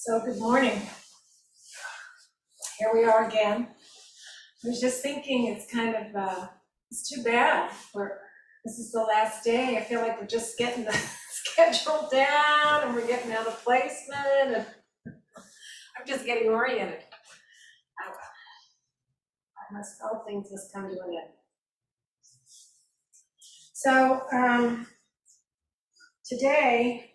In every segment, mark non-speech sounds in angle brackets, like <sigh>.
So good morning. Here we are again. I was just thinking, it's kind of, uh, it's too bad. We're, this is the last day. I feel like we're just getting the <laughs> schedule down and we're getting out of placement and <laughs> I'm just getting oriented. Oh. I must, all things must come to an end. So, um, today,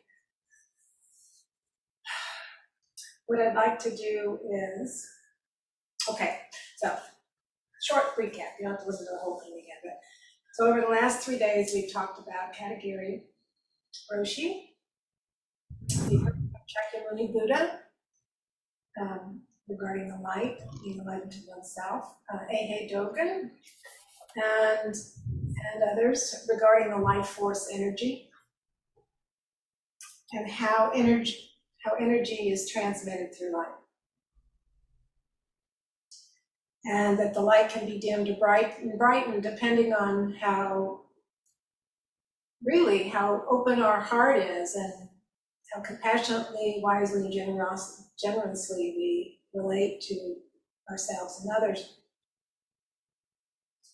what I'd like to do is, okay, so, short recap, you don't have to listen to the whole thing again, but, so over the last three days, we've talked about Katagiri Roshi, Shakyamuni Buddha, um, regarding the light, being enlightened to oneself, uh, Eihei Dogen, and, and others regarding the life force energy, and how energy, how energy is transmitted through light. And that the light can be dimmed or bright, brightened depending on how, really, how open our heart is and how compassionately, wisely, and generously we relate to ourselves and others.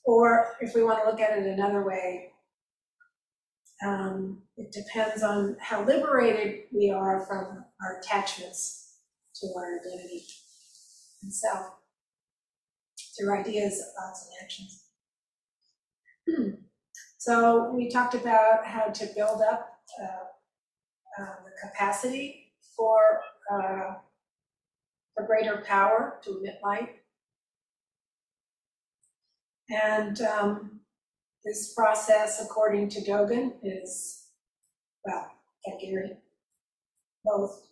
Or if we want to look at it another way, um, it depends on how liberated we are from our attachments to our identity and self through ideas, thoughts, and actions. <clears throat> So we talked about how to build up uh, uh, the capacity for uh, greater power to emit light. And um, this process, according to Dogen, is, well, Katagiri, both,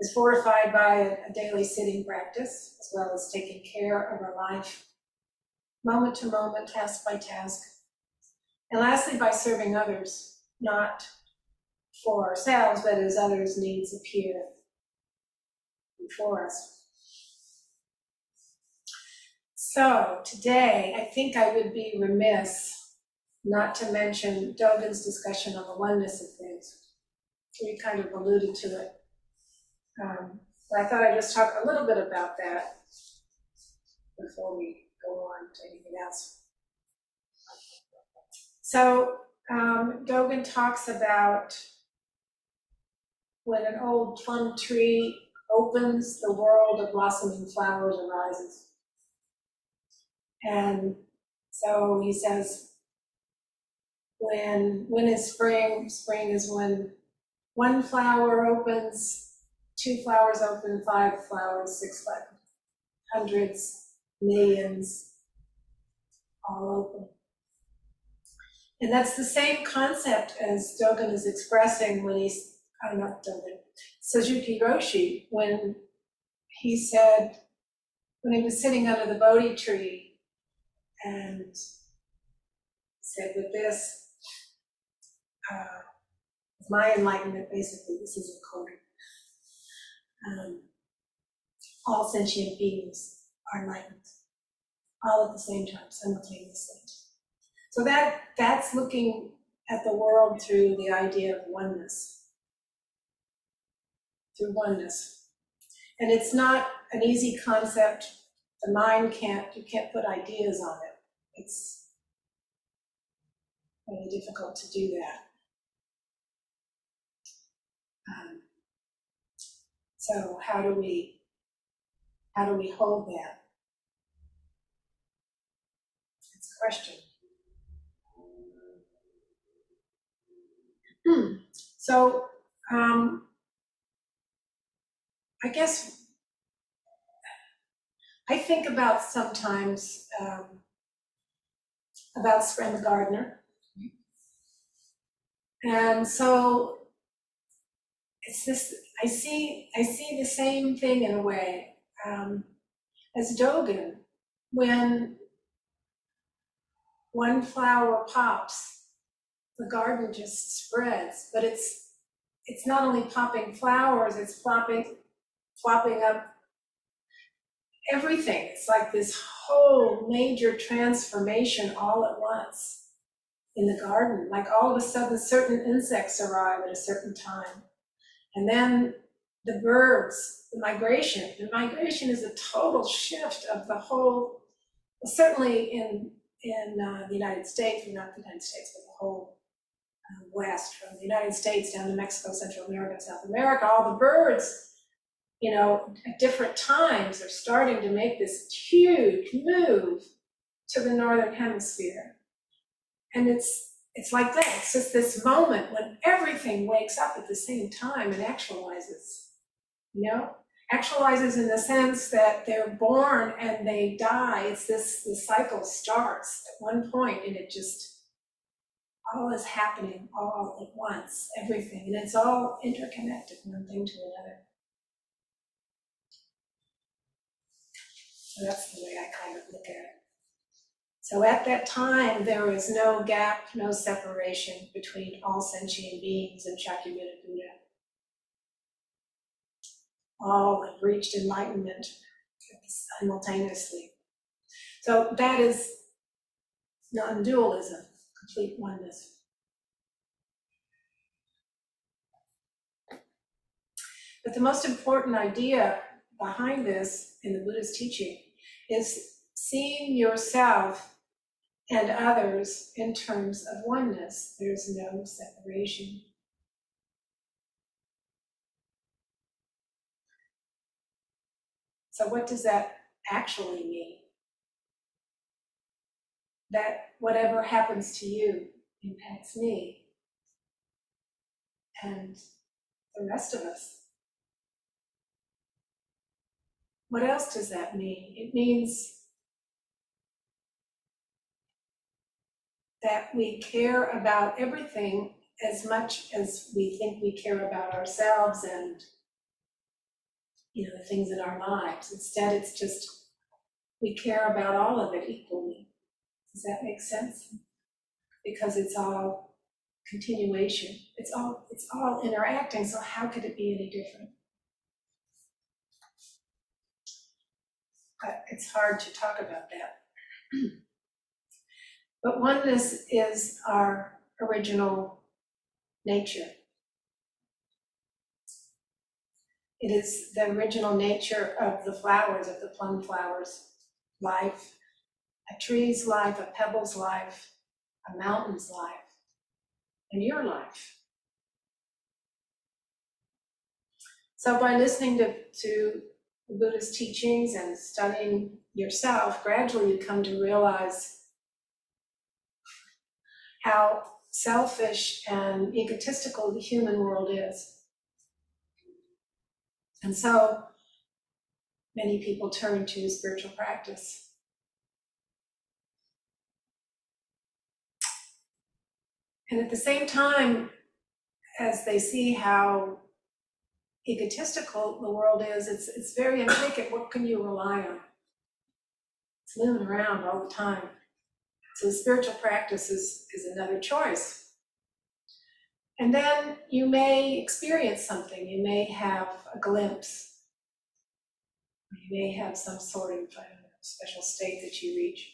is fortified by a, daily sitting practice, as well as taking care of our life, moment to moment, task by task. And lastly, by serving others, not for ourselves, but as others' needs appear before us. So today, I think I would be remiss not to mention Dogen's discussion on the oneness of things. We kind of alluded to it. Um, I thought I'd just talk a little bit about that before we go on to anything else. So um, Dogen talks about when an old plum tree opens, the world of blossoming flowers arises. And so he says, when when is spring? Spring is when one flower opens, two flowers open, five flowers, six flowers, hundreds, millions, all open. And that's the same concept as Dogen is expressing when he's, oh, not Dogen, Suzuki Roshi, when he said, when he was sitting under the Bodhi tree and said, with this, uh, my enlightenment, basically, this is a quote. Um, all sentient beings are enlightened, all at the same time, simultaneously. So that that's looking at the world through the idea of oneness, through oneness, and it's not an easy concept. The mind can't you can't put ideas on it. It's really difficult to do that. Um, so how do we how do we hold that? It's a question. Hmm. So um, I guess I think about sometimes um, about Spren the gardener. And so it's this, I see, I see the same thing in a way um, as Dogen. When one flower pops, the garden just spreads, but it's it's not only popping flowers, it's plopping, plopping up everything. It's like this whole major transformation all at once in the garden. Like all of a sudden, certain insects arrive at a certain time. And then the birds, the migration. The migration is a total shift of the whole, certainly in, in uh, the United States, well, not the United States, but the whole uh, West, from the United States down to Mexico, Central America, South America, all the birds, you know, at different times are starting to make this huge move to the Northern Hemisphere. And it's it's like that. It's just this moment when everything wakes up at the same time and actualizes. You know, actualizes in the sense that they're born and they die. It's this the cycle starts at one point and it just all is happening all at once, everything, and it's all interconnected, one thing to another. So that's the way I kind of look at it. So at that time, there was no gap, no separation between all sentient beings and Shakyamuni Buddha. All have reached enlightenment simultaneously. So that is non-dualism, complete oneness. But the most important idea behind this in the Buddhist teaching is seeing yourself and others in terms of oneness. There's no separation. So, what does that actually mean? That whatever happens to you impacts me and the rest of us. What else does that mean? It means that we care about everything as much as we think we care about ourselves and you know the things in our lives. Instead, it's just we care about all of it equally. Does that make sense? Because it's all continuation. It's all it's all interacting. So how could it be any different? But it's hard to talk about that. <clears throat> But oneness is our original nature. It is the original nature of the flowers, of the plum flowers, life, a tree's life, a pebble's life, a mountain's life, and your life. So by listening to, to the Buddhist teachings and studying yourself, gradually you come to realize how selfish and egotistical the human world is. And so many people turn to spiritual practice. And at the same time, as they see how egotistical the world is, it's, it's very intricate. What can you rely on? It's moving around all the time. So spiritual practice is, is another choice. And then you may experience something. You may have a glimpse. You may have some sort of special state that you reach.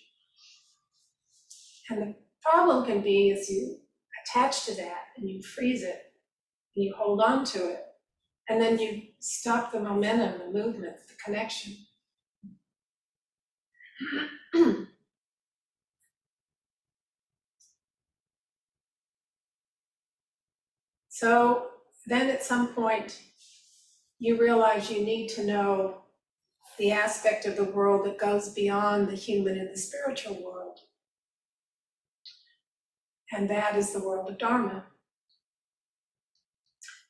And the problem can be is you attach to that and you freeze it and you hold on to it. And then you stop the momentum, the movement, the connection. <clears throat> So then at some point, you realize you need to know the aspect of the world that goes beyond the human and the spiritual world. And that is the world of Dharma,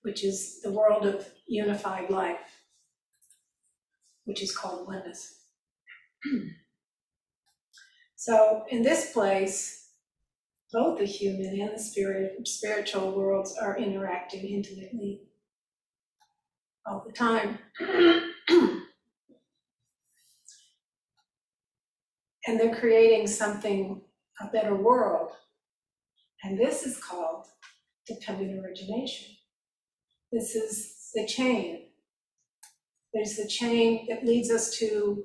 which is the world of unified life, which is called oneness. <clears throat> so in this place, both the human and the spirit, spiritual worlds are interacting intimately all the time. <clears throat> and they're creating something, a better world. And this is called dependent origination. This is the chain. There's the chain that leads us to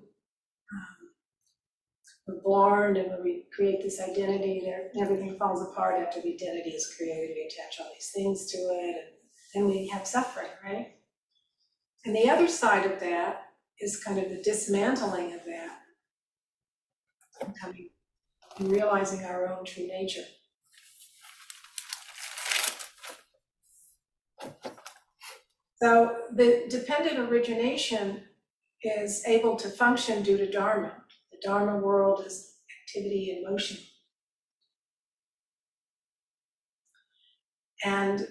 we're born and when we create this identity, there, everything falls apart after the identity is created. We attach all these things to it, and then we have suffering, right? And the other side of that is kind of the dismantling of that. and Coming and realizing our own true nature. So the dependent origination is able to function due to Dharma. Dharma world is activity in motion. And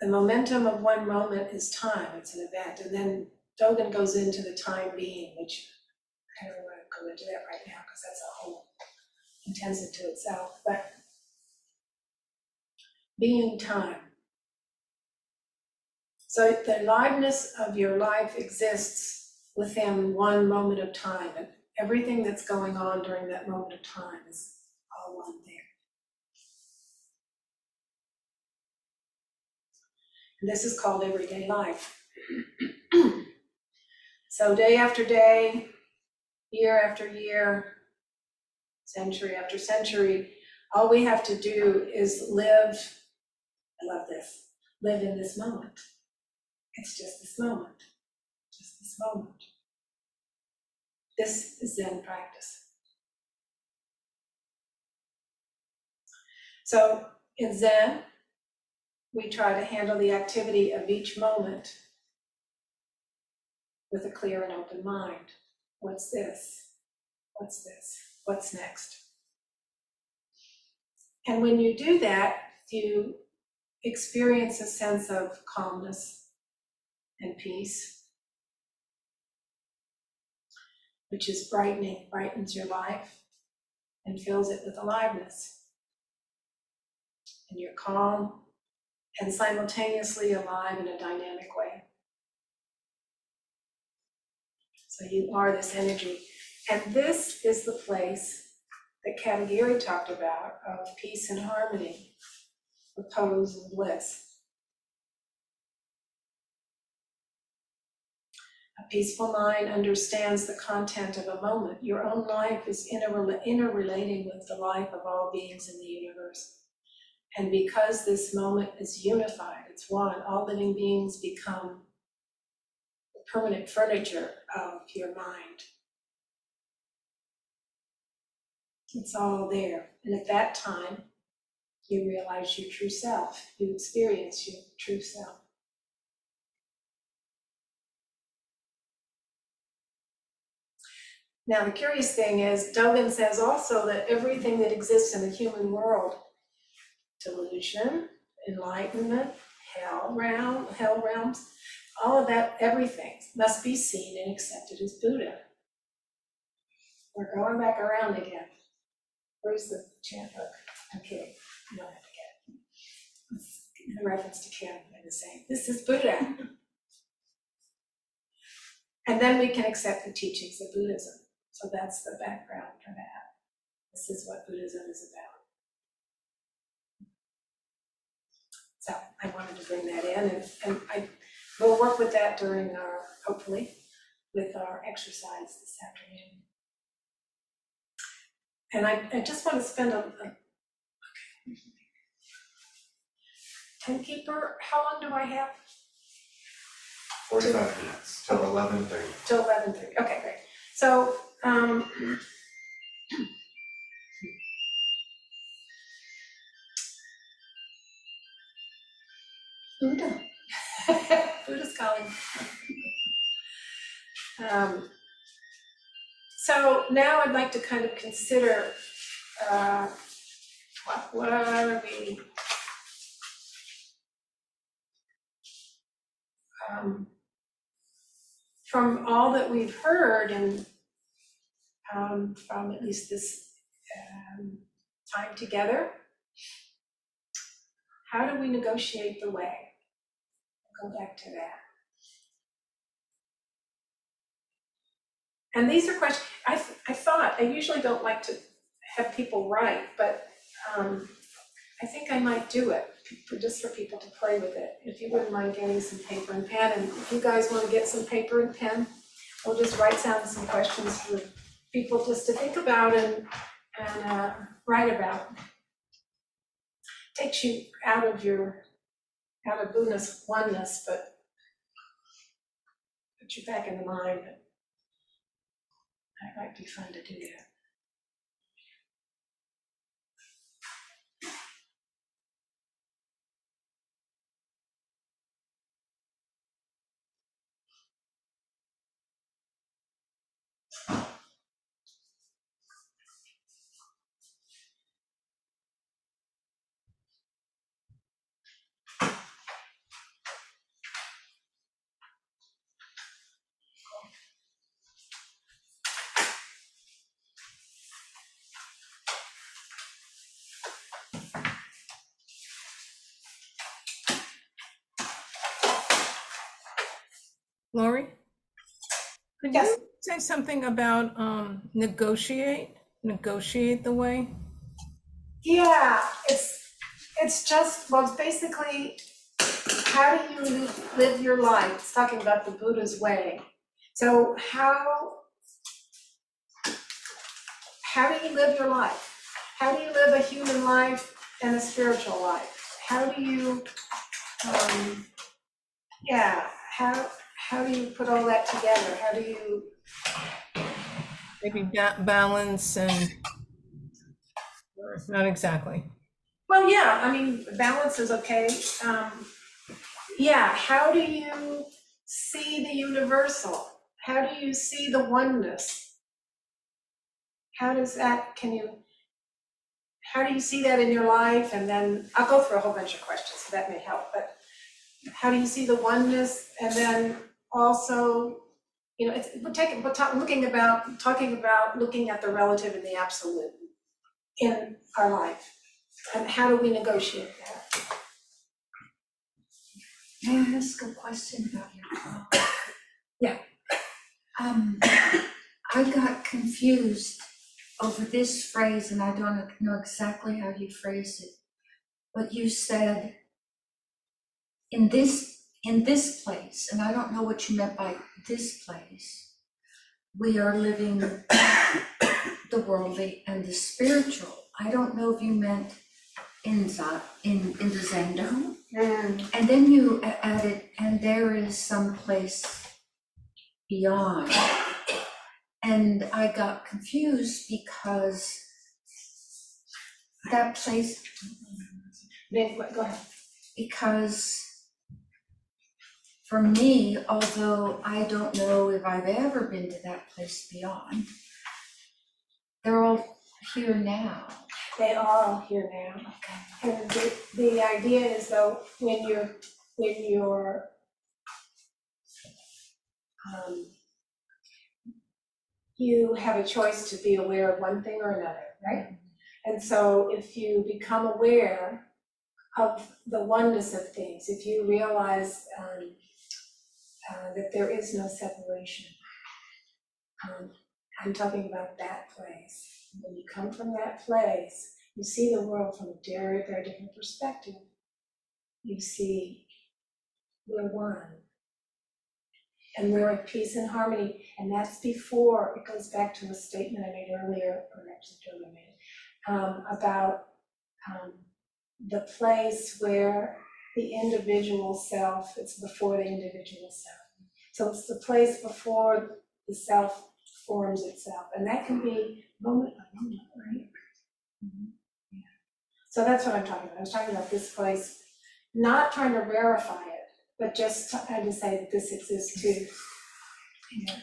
the momentum of one moment is time, it's an event. And then Dogen goes into the time being, which I don't want to go into that right now because that's a whole intensive to itself. But being time. So the aliveness of your life exists within one moment of time. Everything that's going on during that moment of time is all one thing. And this is called everyday life. <clears throat> so day after day, year after year, century after century, all we have to do is live, I love this, live in this moment. It's just this moment, just this moment. This is Zen practice. So in Zen, we try to handle the activity of each moment with a clear and open mind. What's this? What's this? What's next? And when you do that, you experience a sense of calmness and peace, which is brightening, brightens your life and fills it with aliveness. And you're calm and simultaneously alive in a dynamic way. So you are this energy. And this is the place that Katagiri talked about of peace and harmony, repose and bliss. Peaceful mind understands the content of a moment. Your own life is inter- interrelating with the life of all beings in the universe. And because this moment is unified, it's one, all living beings become the permanent furniture of your mind. It's all there. And at that time, you realize your true self, you experience your true self. Now, the curious thing is, Dogen says also that everything that exists in the human world, delusion, enlightenment, hell realm, hell realms, all of that, everything must be seen and accepted as Buddha. We're going back around again. Where's the chant book? Kidding, you don't have to get it. In reference to Kim, and the same, this is Buddha. And then we can accept the teachings of Buddhism. So that's the background for that. This is what Buddhism is about. So I wanted to bring that in and, and I will work with that during our, hopefully, with our exercise this afternoon. And I, I just want to spend a, a, okay. Timekeeper, how long do I have? Forty-five minutes till eleven thirty. Till eleven thirty, okay, great. So, um. Buddha. <laughs> Buddha's calling. Um, so now I'd like to kind of consider, uh, what, what are we? Um, from all that we've heard and um, from at least this um, time together, how do we negotiate the way? I'll go back to that. And these are questions, I, th- I thought, I usually don't like to have people write, but um, I think I might do it, for, just for people to play with it. If you wouldn't mind getting some paper and pen, and if you guys wanna get some paper and pen, we'll just write down some questions for people just to think about and, and, uh, write about. Takes you out of your, out of Buddhist oneness, but puts you back in the mind. That might be fun to do that. Laurie? Could Yes. you say something about um, negotiate, negotiate the way? Yeah, it's, it's just, well, it's basically, how do you live your life? It's talking about the Buddha's way. So how, how do you live your life? How do you live a human life and a spiritual life? How do you, um, yeah, how, how do you put all that together? How do you, Maybe ba- balance and, not exactly. Well, yeah, I mean, balance is okay. Um, yeah, how do you see the universal? How do you see the oneness? How does that, can you, how do you see that in your life? And then I'll go through a whole bunch of questions, so that may help, but how do you see the oneness? And then also, you know, it's, we're taking, we're talking, looking about, talking about looking at the relative and the absolute in our life. And how do we negotiate that? May I ask a question about your? Yeah. Um, I got confused over this phrase, and I don't know exactly how you phrased it. But you said, in this, in this place, and I don't know what you meant by this place, we are living <coughs> the worldly and the spiritual. I don't know if you meant in Za, in, in the Zendo, mm. and then you added, and there is some place beyond. And I got confused because that place, go ahead. because for me, although I don't know if I've ever been to that place beyond, they're all here now. They are all here now. Okay. And the, the idea is though, when you're, when you're, um, you have a choice to be aware of one thing or another, right? And so if you become aware of the oneness of things, if you realize, um, uh, that there is no separation, um, I'm talking about that place. When you come from that place, you see the world from a very, very different perspective. You see, we're one. And we're at peace and harmony, and that's before, it goes back to a statement I made earlier, or actually Joe made, um, about, um, the place where the individual self, it's before the individual self. So it's the place before the self forms itself, and that can be moment by moment, right? Yeah. So that's what I'm talking about, I was talking about this place, not trying to verify it, but just trying to say that this exists too. Yeah.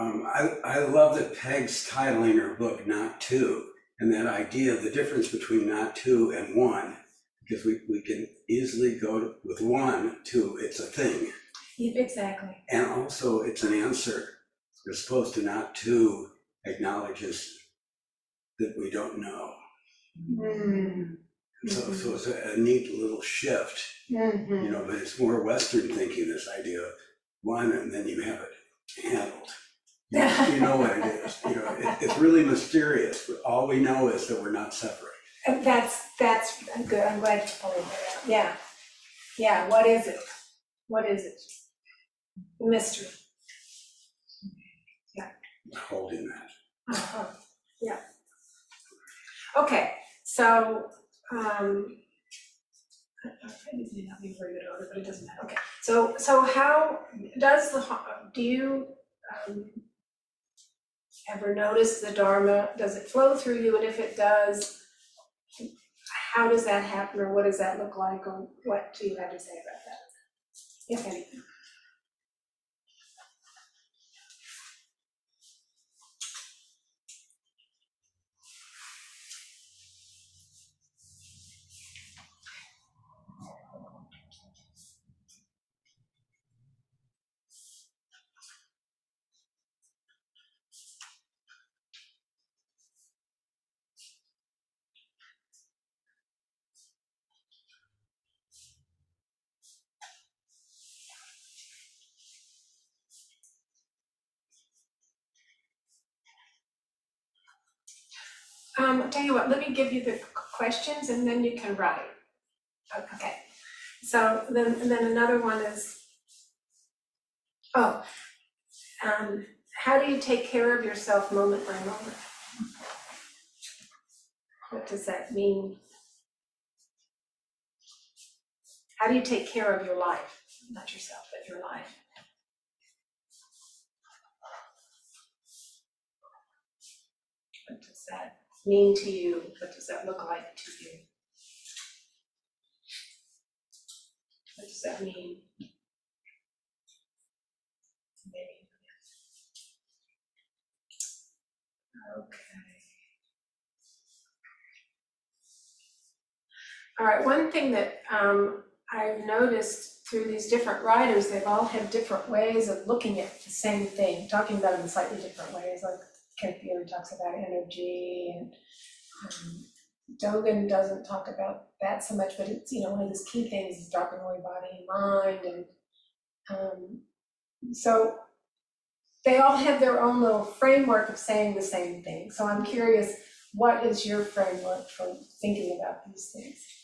Um, I, I love that Peg's titling her book Not Two, and that idea of the difference between not two and one, because we, we can easily go to- with one to it's a thing, Yeah, Exactly, and also it's an answer. We're supposed to not two acknowledges that we don't know. Mm. So, so it's a, a neat little shift, Mhm. you know, but it's more Western thinking, this idea of one and then you have it handled. <laughs> You know- what it is, you know, it, it's really mysterious, but all we know is that we're not separate. And that's, that's, good, I'm glad you pointed that out, yeah. Yeah, what is it? What is it? The Mystery. Yeah. Holding that. Uh-huh, yeah. Okay, so, um, It may not be very good odor, but it doesn't matter, okay. So, so how, does the, ho- do you, um, ever notice the Dharma, does it flow through you, and if it does, how does that happen, or what does that look like, or what do you have to say about that? If anything. Um, tell you what, let me give you the questions and then you can write. Okay, so then, and then another one is, oh, um, how do you take care of yourself moment by moment? What does that mean? How do you take care of your life, not yourself, but your life? What does that mean to you? What does that look like to you? What does that mean? Okay. All right, one thing that um I've noticed through these different writers, they've all had different ways of looking at the same thing, talking about it in slightly different ways, like Kent Beer talks about energy and um, Dogen doesn't talk about that so much, but it's, you know, one of his key things is dropping away body and mind and um, so they all have their own little framework of saying the same thing. So I'm curious, what is your framework for thinking about these things?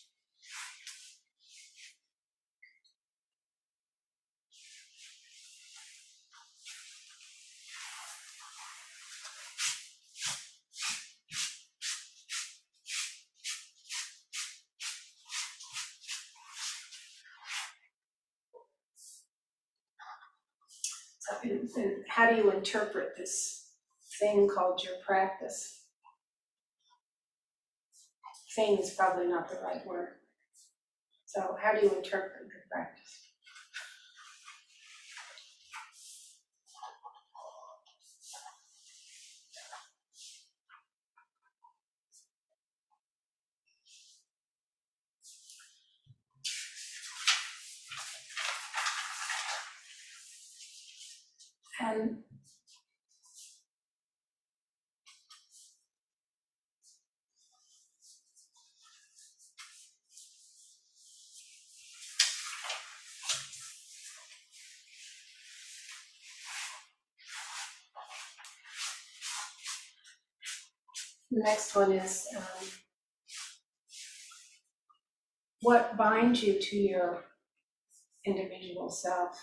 And, and how do you interpret this thing called your practice? Thing is probably not the right word. So how do you interpret your practice? And The next one is, um, what binds you to your individual self?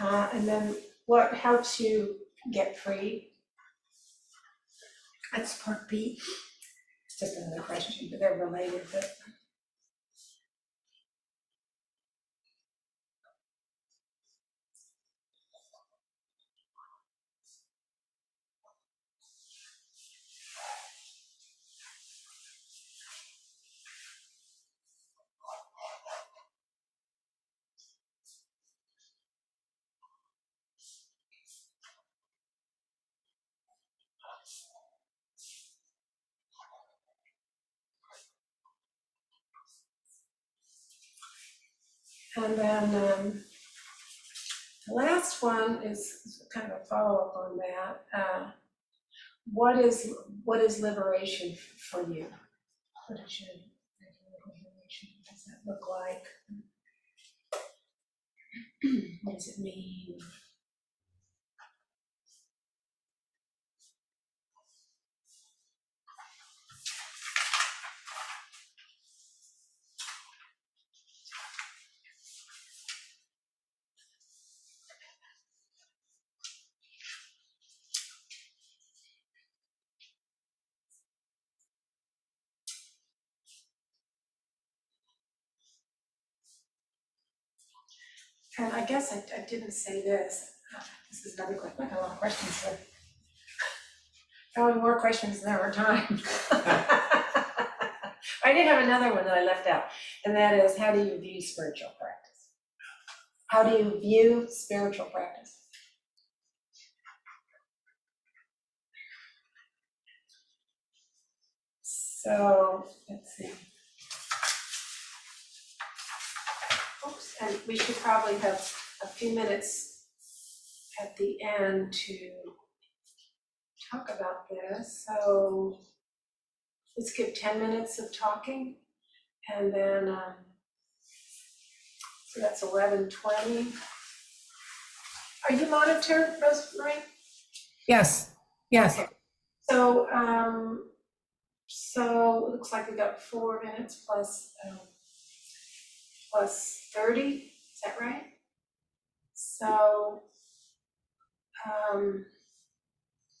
Uh, and then what helps you get free? That's part B. It's just another question, but they're related, but. And then, um, the last one is kind of a follow-up on that. Uh, what is, what is liberation for you? What is your liberation? What does that look like? What does it mean? And I guess I, I didn't say this, this is another question, I got a lot of questions. Probably more questions than there were time. <laughs> I did have another one that I left out, and that is, how do you view spiritual practice? How do you view spiritual practice? So, let's see. And we should probably have a few minutes at the end to talk about this, so let's give ten minutes of talking, and then, um, so that's eleven twenty. Are you monitor, Rosemary? Yes, yes. Okay. So, um, so it looks like we got four minutes plus, um, plus thirty, is that right? So, um,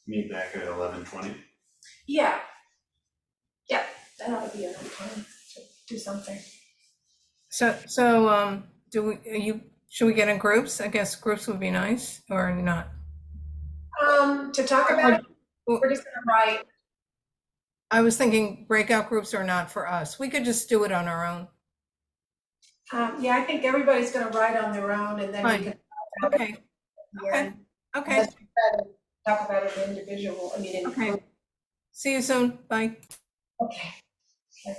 Meet back at eleven twenty. yeah. Yeah, that ought to be enough time to do something. So, so, um, do we, are you, should we get in groups? I guess groups would be nice, or not? Um, to talk about, it, we're just gonna write, I was thinking breakout groups are not for us. We could just do it on our own. Um, yeah, I think everybody's gonna write on their own and then we Fine. can. talk about Okay, it here. okay. We try to Talk about it individual, I mean, in Okay. See you soon. Bye. Okay. Okay.